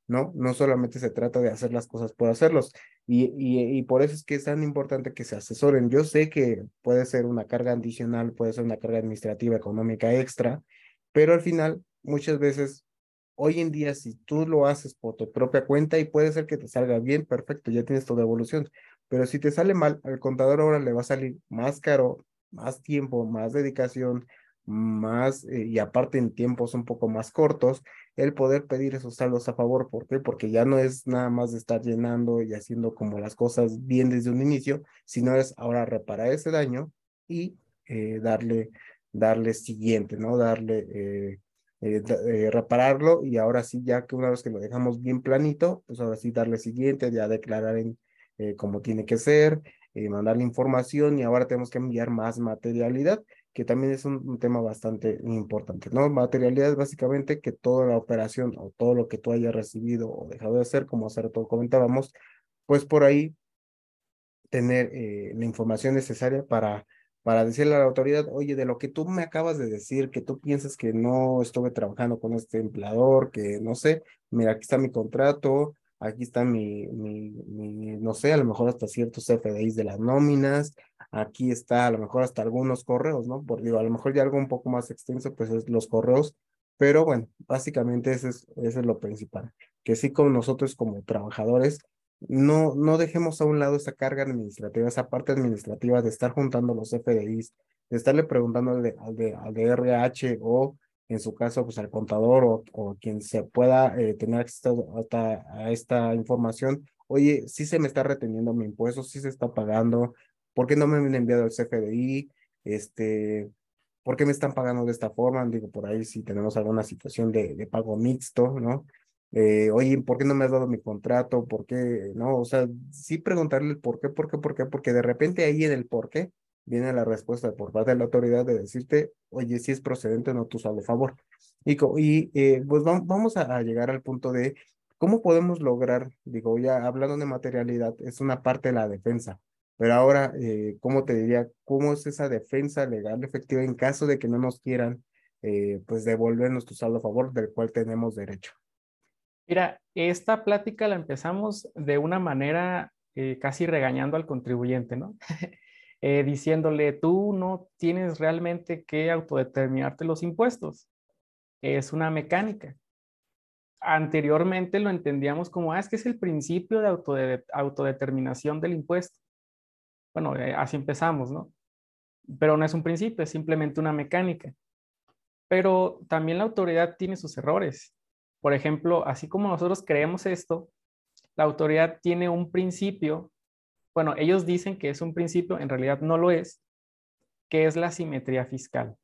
¿no? No solamente se trata de hacer las cosas por hacerlos, y, y, por eso es que es tan importante que se asesoren. Yo sé que puede ser una carga adicional, puede ser una carga administrativa, económica extra, pero al final, muchas veces Hoy en día, si tú lo haces por tu propia cuenta y puede ser que te salga bien, perfecto, ya tienes tu devolución. Pero si te sale mal, al contador ahora le va a salir más caro, más tiempo, más dedicación, más, eh, y aparte en tiempos un poco más cortos, el poder pedir esos saldos a favor. ¿Por qué? Porque ya no es nada más de estar llenando y haciendo como las cosas bien desde un inicio, sino es ahora reparar ese daño y eh, darle, darle siguiente, ¿no? Darle eh, repararlo y ahora sí, ya que una vez que lo dejamos bien planito, pues ahora sí darle siguiente, ya declarar en, como tiene que ser, mandarle información y ahora tenemos que enviar más materialidad, que también es un, tema bastante importante, ¿no? Materialidad es básicamente que toda la operación o todo lo que tú hayas recibido o dejado de hacer, como hace comentábamos, pues por ahí tener la información necesaria para para decirle a la autoridad, oye, de lo que tú me acabas de decir, que tú piensas que no estuve trabajando con este empleador, que no sé, mira, aquí está mi contrato, aquí está mi, mi, no sé, a lo mejor hasta ciertos FDIs de las nóminas, aquí está a lo mejor hasta algunos correos, ¿no? Porque digo, a lo mejor ya algo un poco más extenso, pues es los correos, pero bueno, básicamente ese es, es lo principal, que sí con nosotros como trabajadores no, no dejemos a un lado esa carga administrativa, esa parte administrativa de estar juntando los FDIs, de estarle preguntando al de, al de, al de RH o en su caso, pues al contador o, o quien se pueda eh, tener acceso a, esta información, oye, sí se me está reteniendo mi impuesto, sí se está pagando, ¿por qué no me han enviado el CFDI? Este, ¿por qué me están pagando de esta forma? Digo, por ahí si tenemos alguna situación de, de pago mixto, ¿no? eh, oye, ¿por qué no me has dado mi contrato? ¿Por qué? No, o sea, sí preguntarle el por qué, por qué, por qué, porque de repente ahí en el por qué viene la respuesta por parte de la autoridad de decirte, oye, si es procedente o no tu saldo favor. Y, y eh, pues vamos a, llegar al punto de cómo podemos lograr, digo, ya hablando de materialidad, es una parte de la defensa, pero ahora, eh, ¿cómo te diría? ¿Cómo es esa defensa legal efectiva en caso de que no nos quieran, eh, pues, devolver nuestro saldo a favor del cual tenemos derecho? Mira, esta plática la empezamos de una manera eh, casi regañando al contribuyente, ¿no? eh, diciéndole, tú no tienes realmente que autodeterminarte los impuestos. Es una mecánica. Anteriormente lo entendíamos como, ah, es que es el principio de autodeterminación del impuesto. Bueno, eh, así empezamos, ¿no? Pero no es un principio, es simplemente una mecánica. Pero también la autoridad tiene sus errores por ejemplo, así como nosotros creemos esto, la autoridad tiene un principio, bueno, ellos dicen que es un principio, en realidad no lo es, que es la simetría fiscal.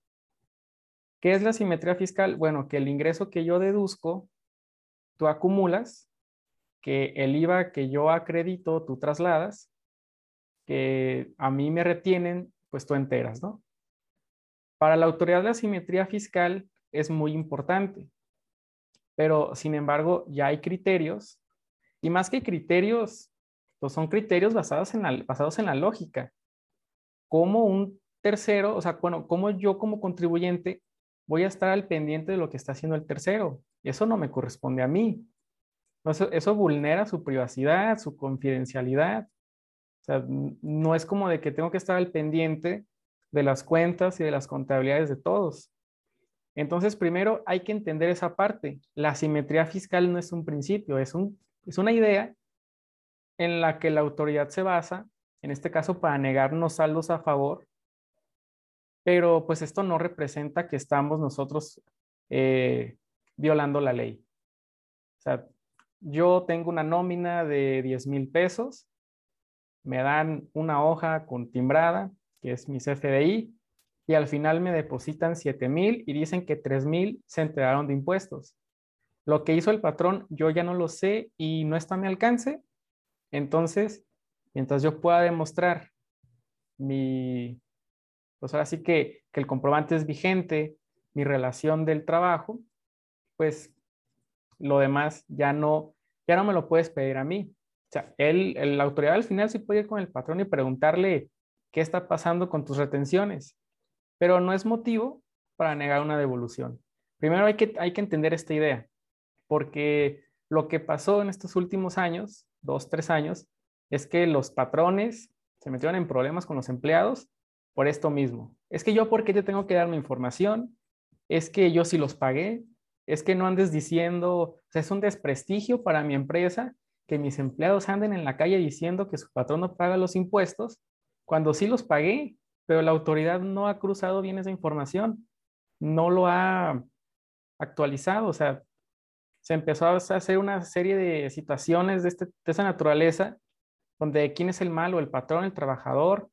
¿Qué es la simetría fiscal? Bueno, que el ingreso que yo deduzco, tú acumulas, que el IVA que yo acredito, tú trasladas, que a mí me retienen, pues tú enteras, ¿no? Para la autoridad la simetría fiscal es muy importante pero sin embargo ya hay criterios y más que criterios, pues son criterios basados en la, basados en la lógica. Como un tercero, o sea, bueno, como yo como contribuyente voy a estar al pendiente de lo que está haciendo el tercero. Eso no me corresponde a mí. Eso, eso vulnera su privacidad, su confidencialidad. O sea, no es como de que tengo que estar al pendiente de las cuentas y de las contabilidades de todos. Entonces, primero hay que entender esa parte. La simetría fiscal no es un principio, es, un, es una idea en la que la autoridad se basa, en este caso para negarnos saldos a favor, pero pues esto no representa que estamos nosotros eh, violando la ley. O sea, yo tengo una nómina de 10 mil pesos, me dan una hoja con timbrada, que es mi CFDI, y al final me depositan 7 mil y dicen que 3 mil se entregaron de impuestos. Lo que hizo el patrón yo ya no lo sé y no está a mi alcance. Entonces, mientras yo pueda demostrar mi, pues ahora sí que, que el comprobante es vigente, mi relación del trabajo, pues lo demás ya no, ya no me lo puedes pedir a mí. O sea, él, la autoridad al final sí puede ir con el patrón y preguntarle qué está pasando con tus retenciones, pero no es motivo para negar una devolución. Primero hay que, hay que entender esta idea, porque lo que pasó en estos últimos años, dos, tres años, es que los patrones se metieron en problemas con los empleados por esto mismo. Es que yo, ¿por qué te tengo que dar mi información? Es que yo sí los pagué. Es que no andes diciendo, o sea, es un desprestigio para mi empresa que mis empleados anden en la calle diciendo que su patrón no paga los impuestos cuando sí los pagué, pero la autoridad no ha cruzado bien esa información, no lo ha actualizado, o sea, se empezó a hacer una serie de situaciones de, este, de esa naturaleza, donde quién es el malo, el patrón, el trabajador,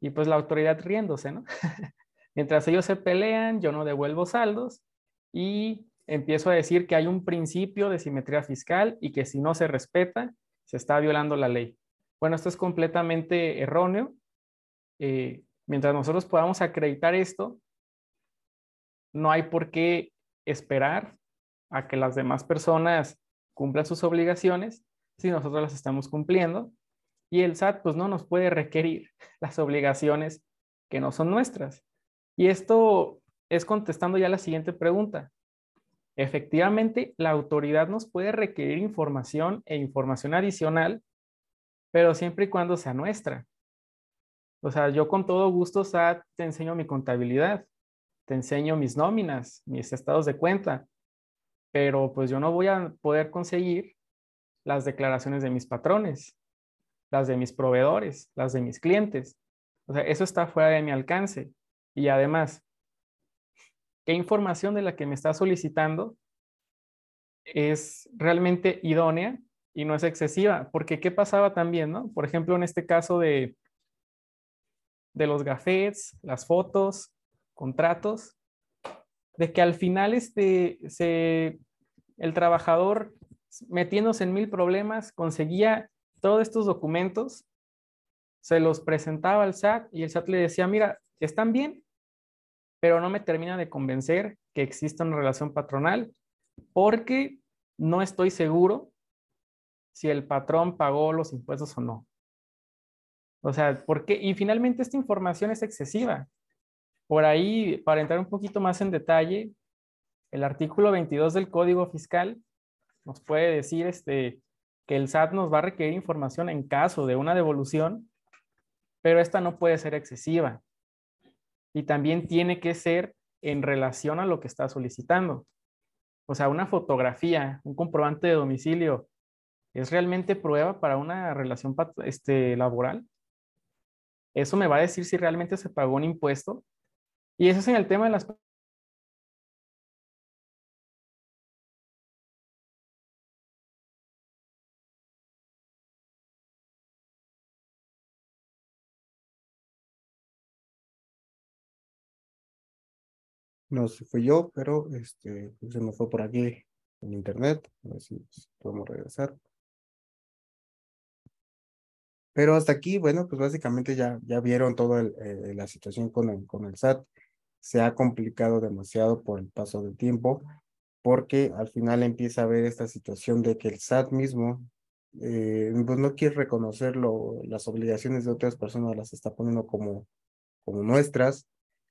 y pues la autoridad riéndose, ¿no? Mientras ellos se pelean, yo no devuelvo saldos y empiezo a decir que hay un principio de simetría fiscal y que si no se respeta, se está violando la ley. Bueno, esto es completamente erróneo. Eh, mientras nosotros podamos acreditar esto, no hay por qué esperar a que las demás personas cumplan sus obligaciones si nosotros las estamos cumpliendo. Y el SAT pues no nos puede requerir las obligaciones que no son nuestras. Y esto es contestando ya la siguiente pregunta. Efectivamente, la autoridad nos puede requerir información e información adicional, pero siempre y cuando sea nuestra. O sea, yo con todo gusto, SAT, te enseño mi contabilidad, te enseño mis nóminas, mis estados de cuenta, pero pues yo no voy a poder conseguir las declaraciones de mis patrones, las de mis proveedores, las de mis clientes. O sea, eso está fuera de mi alcance. Y además, ¿qué información de la que me está solicitando es realmente idónea y no es excesiva? Porque ¿qué pasaba también, no? Por ejemplo, en este caso de, de los gafets, las fotos, contratos, de que al final este, el trabajador metiéndose en mil problemas conseguía todos estos documentos, se los presentaba al SAT y el SAT le decía, mira, están bien, pero no me termina de convencer que exista una relación patronal porque no estoy seguro si el patrón pagó los impuestos o no. O sea, ¿por qué? Y finalmente esta información es excesiva. Por ahí, para entrar un poquito más en detalle, el artículo 22 del Código Fiscal nos puede decir este, que el SAT nos va a requerir información en caso de una devolución, pero esta no puede ser excesiva. Y también tiene que ser en relación a lo que está solicitando. O sea, una fotografía, un comprobante de domicilio, ¿es realmente prueba para una relación este, laboral? Eso me va a decir si realmente se pagó un impuesto y eso es el tema de las No sé, fui yo, pero este, se me fue por aquí en internet. A ver si podemos regresar. Pero hasta aquí, bueno, pues básicamente ya, ya vieron toda eh, la situación con el, con el SAT se ha complicado demasiado por el paso del tiempo, porque al final empieza a haber esta situación de que el SAT mismo eh, pues no quiere reconocer las obligaciones de otras personas, las está poniendo como, como nuestras,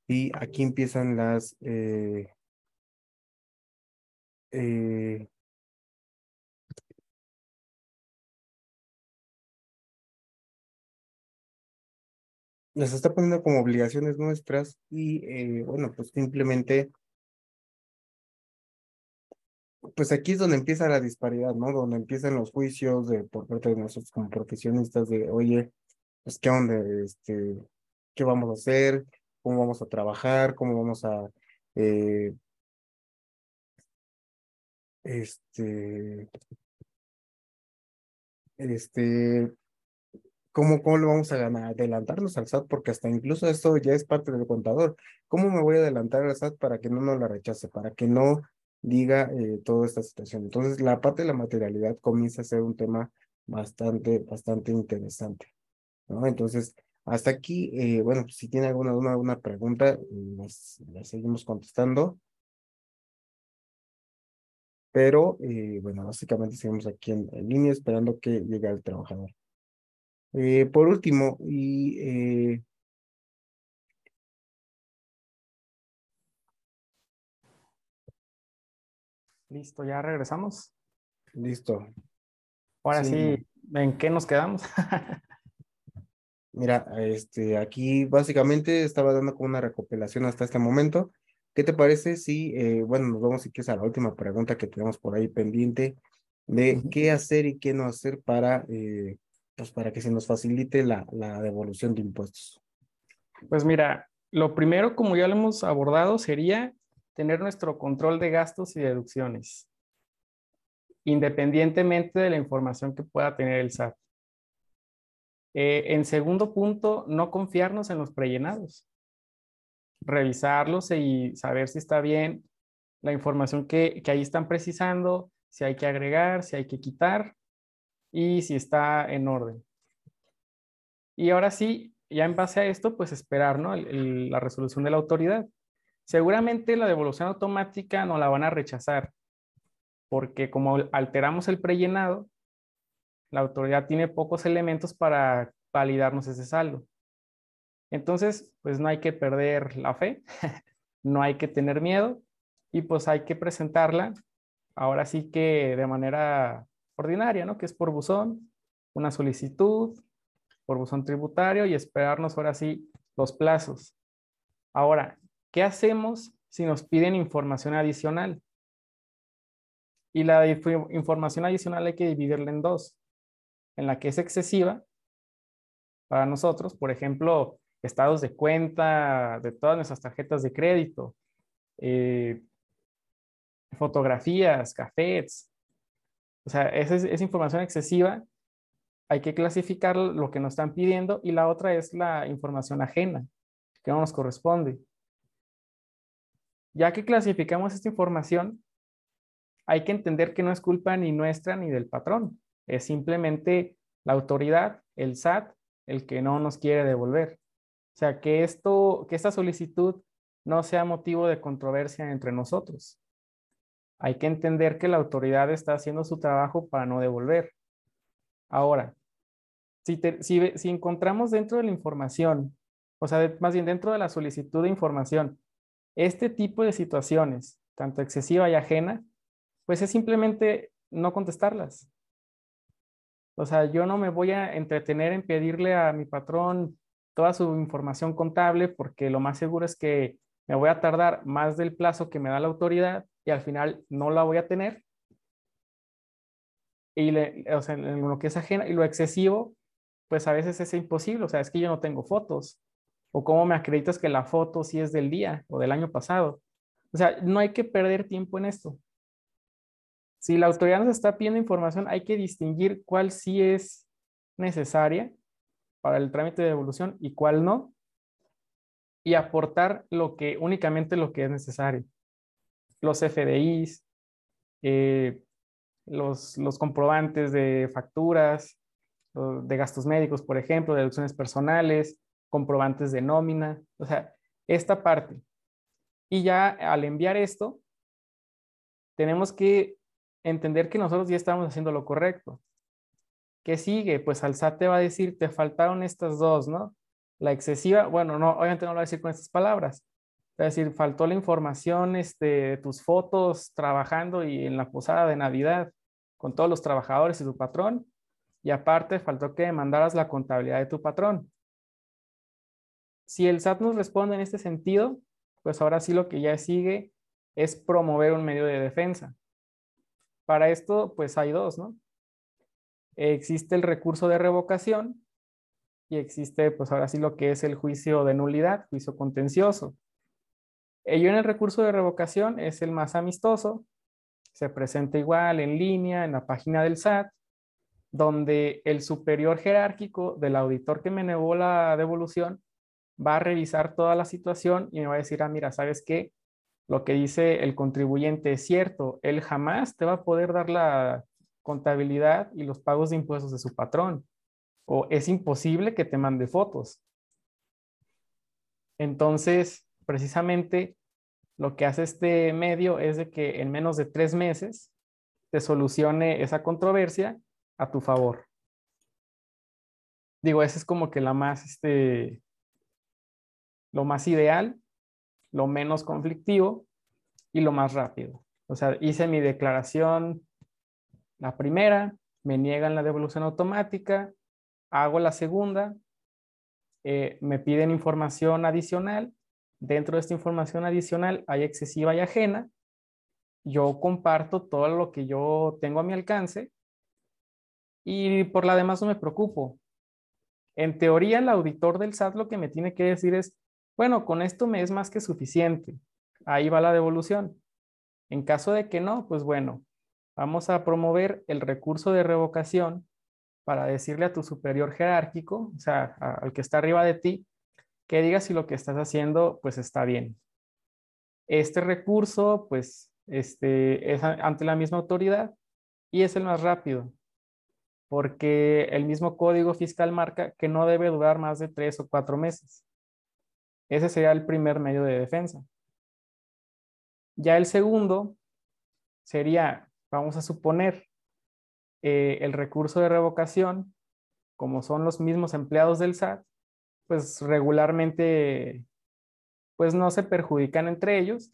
y aquí empiezan las eh, eh, las está poniendo como obligaciones nuestras y eh, bueno, pues simplemente, pues aquí es donde empieza la disparidad, ¿no? Donde empiezan los juicios de por parte de nosotros como profesionistas de, oye, pues qué onda, este, qué vamos a hacer, cómo vamos a trabajar, cómo vamos a eh, este, este, ¿cómo, cómo le vamos a ganar? Adelantarnos al SAT, porque hasta incluso esto ya es parte del contador. ¿Cómo me voy a adelantar al SAT para que no nos la rechace, para que no diga eh, toda esta situación? Entonces, la parte de la materialidad comienza a ser un tema bastante, bastante interesante. ¿no? Entonces, hasta aquí, eh, bueno, si tiene alguna, alguna pregunta, la seguimos contestando. Pero, eh, bueno, básicamente seguimos aquí en, línea esperando que llegue el trabajador. Eh, por último, y eh, Listo, ya regresamos. Listo. Ahora sí, ¿en qué nos quedamos? Mira, este, aquí básicamente estaba dando como una recopilación hasta este momento. ¿Qué te parece si, eh, bueno, nos vamos si quieres a la última pregunta que tenemos por ahí pendiente de qué hacer y qué no hacer para, eh, pues para que se nos facilite la, la devolución de impuestos? Pues mira, lo primero, como ya lo hemos abordado, sería tener nuestro control de gastos y deducciones, independientemente de la información que pueda tener el SAT. Eh, en segundo punto, no confiarnos en los prellenados revisarlos y saber si está bien la información que, que ahí están precisando, si hay que agregar, si hay que quitar y si está en orden. Y ahora sí, ya en base a esto, pues esperar ¿no? la resolución de la autoridad. Seguramente la devolución automática no la van a rechazar, porque como alteramos el prellenado, la autoridad tiene pocos elementos para validarnos ese saldo. Entonces, pues no hay que perder la fe, no hay que tener miedo y pues hay que presentarla ahora sí que de manera ordinaria, ¿no? Que es por buzón, una solicitud, por buzón tributario y esperarnos ahora sí los plazos. Ahora, ¿qué hacemos si nos piden información adicional? Y la información adicional hay que dividirla en dos. En la que es excesiva para nosotros, por ejemplo, estados de cuenta de todas nuestras tarjetas de crédito, eh, fotografías, cafés. O sea, esa es, información excesiva. Hay que clasificar lo que nos están pidiendo y la otra es la información ajena, que no nos corresponde. Ya que clasificamos esta información, hay que entender que no es culpa ni nuestra ni del patrón. Es simplemente la autoridad, el SAT, el que no nos quiere devolver. O sea, que, esto, que esta solicitud no sea motivo de controversia entre nosotros. Hay que entender que la autoridad está haciendo su trabajo para no devolver. Ahora, si, encontramos dentro de la información, o sea, más bien dentro de la solicitud de información, este tipo de situaciones, tanto excesiva y ajena, pues es simplemente no contestarlas. O sea, yo no me voy a entretener en pedirle a mi patrón toda su información contable porque lo más seguro es que me voy a tardar más del plazo que me da la autoridad y al final no la voy a tener. Y lo que es ajena y lo excesivo, pues a veces es imposible. O sea, es que yo no tengo fotos. O cómo me acreditas que la foto sí es del día o del año pasado. O sea, no hay que perder tiempo en esto. Si la autoridad nos está pidiendo información, hay que distinguir cuál sí es necesaria para el trámite de devolución y cuál no, y aportar lo que, únicamente lo que es necesario. Los FDIs, eh, los, los comprobantes de facturas, de gastos médicos, por ejemplo, deducciones personales, comprobantes de nómina, o sea, esta parte. Y ya al enviar esto, tenemos que entender que nosotros ya estamos haciendo lo correcto. ¿Qué sigue? Pues al SAT te va a decir, te faltaron estas dos, ¿no? La excesiva, bueno, no, obviamente no lo va a decir con estas palabras. A decir, faltó la información este, de tus fotos trabajando y en la posada de Navidad con todos los trabajadores y tu patrón. Y aparte, faltó que mandaras la contabilidad de tu patrón. Si el SAT nos responde en este sentido, pues ahora sí lo que ya sigue es promover un medio de defensa. Para esto, pues hay dos, ¿no? existe el recurso de revocación, y existe pues ahora sí lo que es el juicio de nulidad, juicio contencioso. Ello en el recurso de revocación es el más amistoso, se presenta igual en línea en la página del SAT, donde el superior jerárquico del auditor que me negó la devolución va a revisar toda la situación y me va a decir, ah, mira, ¿sabes qué? Lo que dice el contribuyente es cierto, él jamás te va a poder dar la contabilidad y los pagos de impuestos de su patrón o es imposible que te mande fotos. Entonces, precisamente lo que hace este medio es de que en menos de tres meses te solucione esa controversia a tu favor. Digo, esa es como que la más, este, lo más ideal, lo menos conflictivo y lo más rápido. O sea, hice mi declaración, la primera, me niegan la devolución automática, hago la segunda, eh, me piden información adicional, dentro de esta información adicional hay excesiva y ajena, yo comparto todo lo que yo tengo a mi alcance y por la demás no me preocupo. En teoría, el auditor del SAT lo que me tiene que decir es, bueno, con esto me es más que suficiente. Ahí va la devolución. En caso de que no, pues bueno, vamos a promover el recurso de revocación para decirle a tu superior jerárquico, o sea, al que está arriba de ti, que diga si lo que estás haciendo pues está bien. Este recurso pues este, es ante la misma autoridad y es el más rápido, porque el mismo código fiscal marca que no debe durar más de tres o cuatro meses. Ese sería el primer medio de defensa. Ya el segundo sería, vamos a suponer, eh, el recurso de revocación, como son los mismos empleados del SAT, pues regularmente pues no se perjudican entre ellos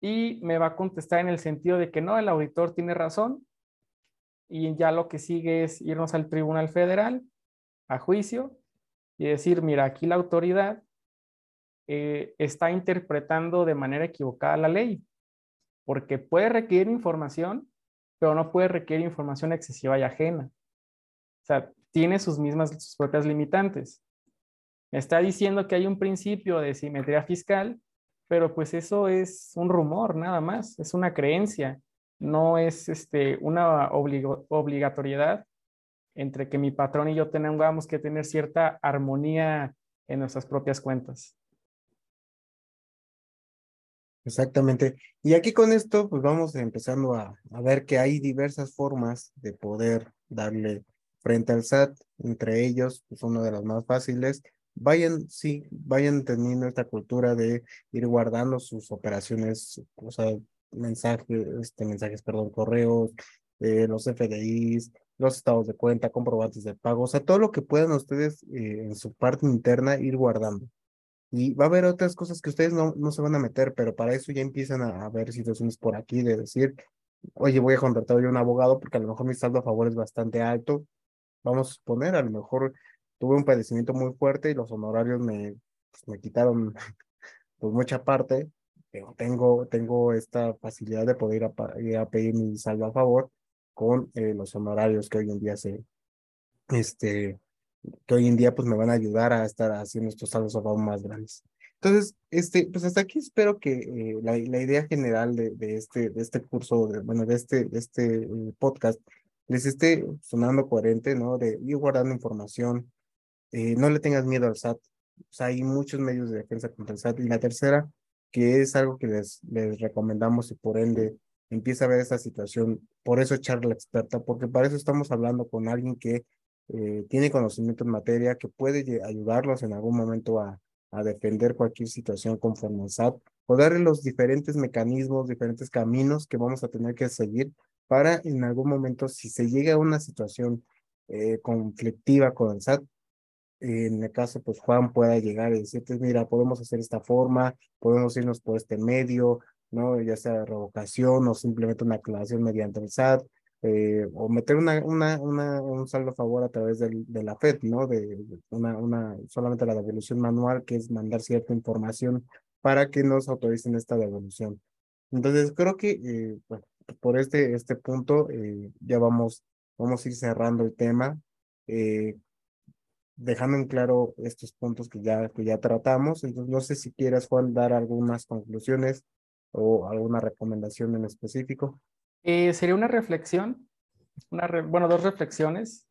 y me va a contestar en el sentido de que no, el auditor tiene razón y ya lo que sigue es irnos al Tribunal Federal a juicio y decir, mira, aquí la autoridad eh, está interpretando de manera equivocada la ley, porque puede requerir información pero no puede requerir información excesiva y ajena. O sea, tiene sus mismas, sus propias limitantes. Está diciendo que hay un principio de simetría fiscal, pero pues eso es un rumor nada más, es una creencia, no es este, una obligatoriedad entre que mi patrón y yo tengamos que tener cierta armonía en nuestras propias cuentas. Exactamente. Y aquí con esto, pues vamos empezando a, ver que hay diversas formas de poder darle frente al SAT. Entre ellos, pues uno de los más fáciles. Vayan, sí, vayan teniendo esta cultura de ir guardando sus operaciones, o sea, mensajes, este, mensajes, perdón, correos, eh, los FDIs, los estados de cuenta, comprobantes de pago, o sea, todo lo que puedan ustedes eh, en su parte interna ir guardando. Y va a haber otras cosas que ustedes no, no se van a meter, pero para eso ya empiezan a, a ver situaciones por aquí de decir, oye, voy a contratar yo un abogado porque a lo mejor mi saldo a favor es bastante alto. Vamos a suponer, a lo mejor tuve un padecimiento muy fuerte y los honorarios me, pues, me quitaron pues mucha parte, pero tengo, tengo esta facilidad de poder ir a, pedir mi saldo a favor con eh, los honorarios que hoy en día se, este, que hoy en día pues me van a ayudar a estar haciendo estos saldos aún más grandes. Entonces, este, pues hasta aquí espero que eh, la, la, idea general de, de, este, de este curso, de, bueno, de este, de este eh, podcast, les esté sonando coherente, ¿no? De ir guardando información, eh, no le tengas miedo al SAT, o sea, hay muchos medios de defensa contra el SAT. Y la tercera, que es algo que les, les recomendamos y por ende empieza a ver esta situación, por eso echarle la experta, porque para eso estamos hablando con alguien que eh, tiene conocimiento en materia que puede ayudarlos en algún momento a, a defender cualquier situación conforme al SAT o darle los diferentes mecanismos, diferentes caminos que vamos a tener que seguir para en algún momento, si se llega a una situación eh, conflictiva con el SAT, en el caso, pues Juan pueda llegar y decirte, mira, podemos hacer esta forma, podemos irnos por este medio, ¿no? Ya sea revocación o simplemente una aclaración mediante el SAT, eh, o meter una, una, una, un saldo a favor a través del, de la FED, ¿no? De una, una, solamente la devolución manual, que es mandar cierta información para que nos autoricen esta devolución. Entonces, creo que, eh, bueno, por este, este punto, eh, ya vamos, vamos a ir cerrando el tema. Dejando en claro estos puntos que ya, que ya tratamos. Entonces, no sé si quieras, Juan, dar algunas conclusiones o alguna recomendación en específico. Eh, sería una reflexión, una bueno, dos reflexiones,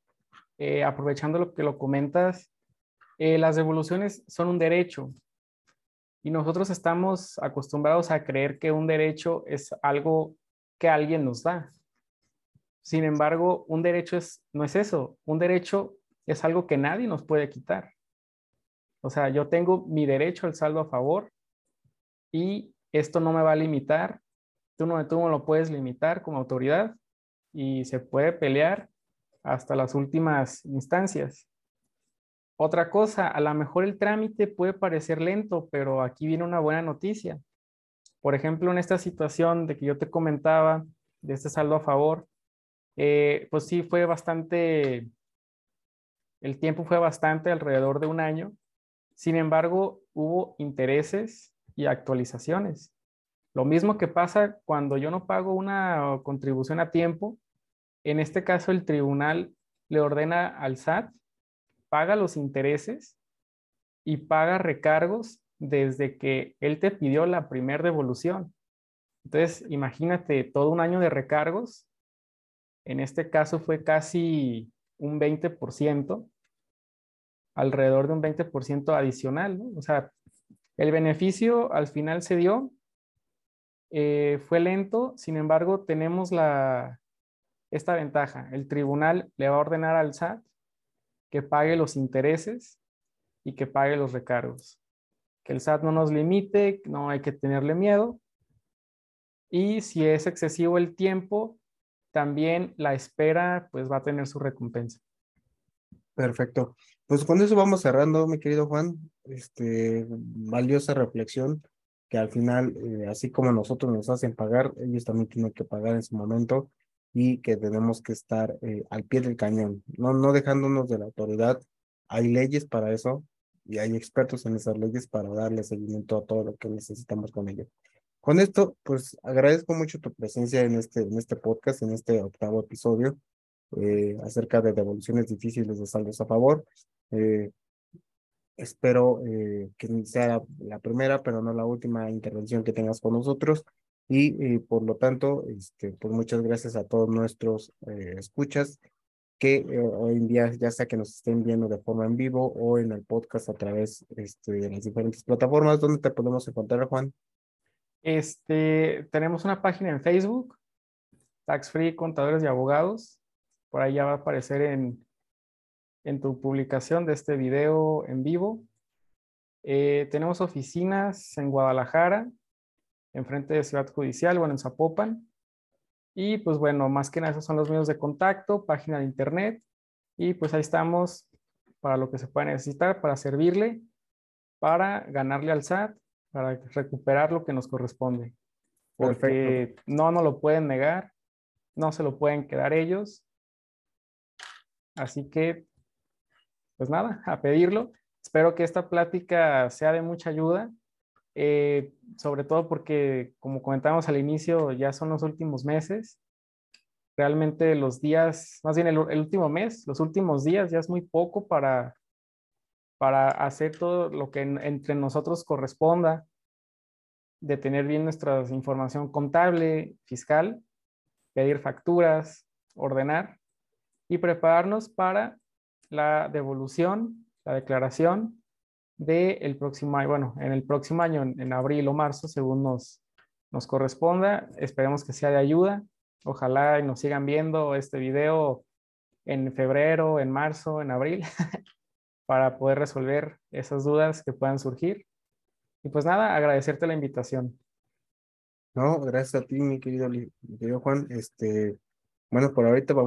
eh, aprovechando lo que lo comentas. Eh, las devoluciones son un derecho y nosotros estamos acostumbrados a creer que un derecho es algo que alguien nos da. Sin embargo, un derecho es, no es eso. Un derecho es algo que nadie nos puede quitar. O sea, yo tengo mi derecho al saldo a favor y esto no me va a limitar. Tú no, tú no lo puedes limitar como autoridad y se puede pelear hasta las últimas instancias. Otra cosa, a lo mejor el trámite puede parecer lento, pero aquí viene una buena noticia. Por ejemplo, en esta situación de que yo te comentaba, de este saldo a favor, eh, pues sí fue bastante, el tiempo fue bastante, alrededor de un año. Sin embargo, hubo intereses y actualizaciones. Lo mismo que pasa cuando yo no pago una contribución a tiempo, en este caso el tribunal le ordena al SAT paga los intereses y paga recargos desde que él te pidió la primera devolución. Entonces, imagínate todo un año de recargos. En este caso fue casi un 20%, alrededor de un 20% adicional. O sea, el beneficio al final se dio, eh, fue lento, sin embargo, tenemos la, esta ventaja. El tribunal le va a ordenar al SAT que pague los intereses y que pague los recargos. Que el SAT no nos limite, no hay que tenerle miedo. Y si es excesivo el tiempo, también la espera pues va a tener su recompensa. Perfecto. Pues con eso vamos cerrando, mi querido Juan. Este, valiosa reflexión que al final, eh, así como nosotros nos hacen pagar, ellos también tienen que pagar en su momento y que tenemos que estar eh, al pie del cañón, no, no dejándonos de la autoridad. Hay leyes para eso y hay expertos en esas leyes para darle seguimiento a todo lo que necesitamos con ello. Con esto, pues agradezco mucho tu presencia en este, en este podcast, en este octavo episodio eh, acerca de devoluciones difíciles de saldos a favor. Eh, espero que sea la primera, pero no la última intervención que tengas con nosotros. Y, por lo tanto, este, pues muchas gracias a todos nuestros eh, escuchas que eh, hoy en día ya sea que nos estén viendo de forma en vivo o en el podcast a través este, de las diferentes plataformas. ¿Dónde te podemos encontrar, Juan? Este, tenemos una página en Facebook, Tax Free Contadores y Abogados. Por ahí ya va a aparecer en, en tu publicación de este video en vivo. Eh, tenemos oficinas en Guadalajara, enfrente de Ciudad Judicial, bueno, en Zapopan. Y pues bueno, más que nada esos son los medios de contacto, página de internet. Y pues ahí estamos para lo que se pueda necesitar, para servirle, para ganarle al SAT, para recuperar lo que nos corresponde. Porque no nos lo pueden negar, no se lo pueden quedar ellos. Así que, pues nada, a pedirlo. Espero que esta plática sea de mucha ayuda eh, sobre todo porque, como comentamos al inicio, ya son los últimos meses. Realmente los días, más bien el, último mes, los últimos días ya es muy poco para, para hacer todo lo que entre nosotros corresponda, de tener bien nuestra información contable, fiscal, pedir facturas, ordenar y prepararnos para la devolución, la declaración de el próximo año, bueno, en el próximo año, en, abril o marzo, según nos, nos corresponda. Esperemos que sea de ayuda. Ojalá nos sigan viendo este video en febrero, en marzo, en abril, para poder resolver esas dudas que puedan surgir. Y pues nada, agradecerte la invitación. No, gracias a ti, mi querido, mi querido Juan. Este, bueno, por ahorita vamos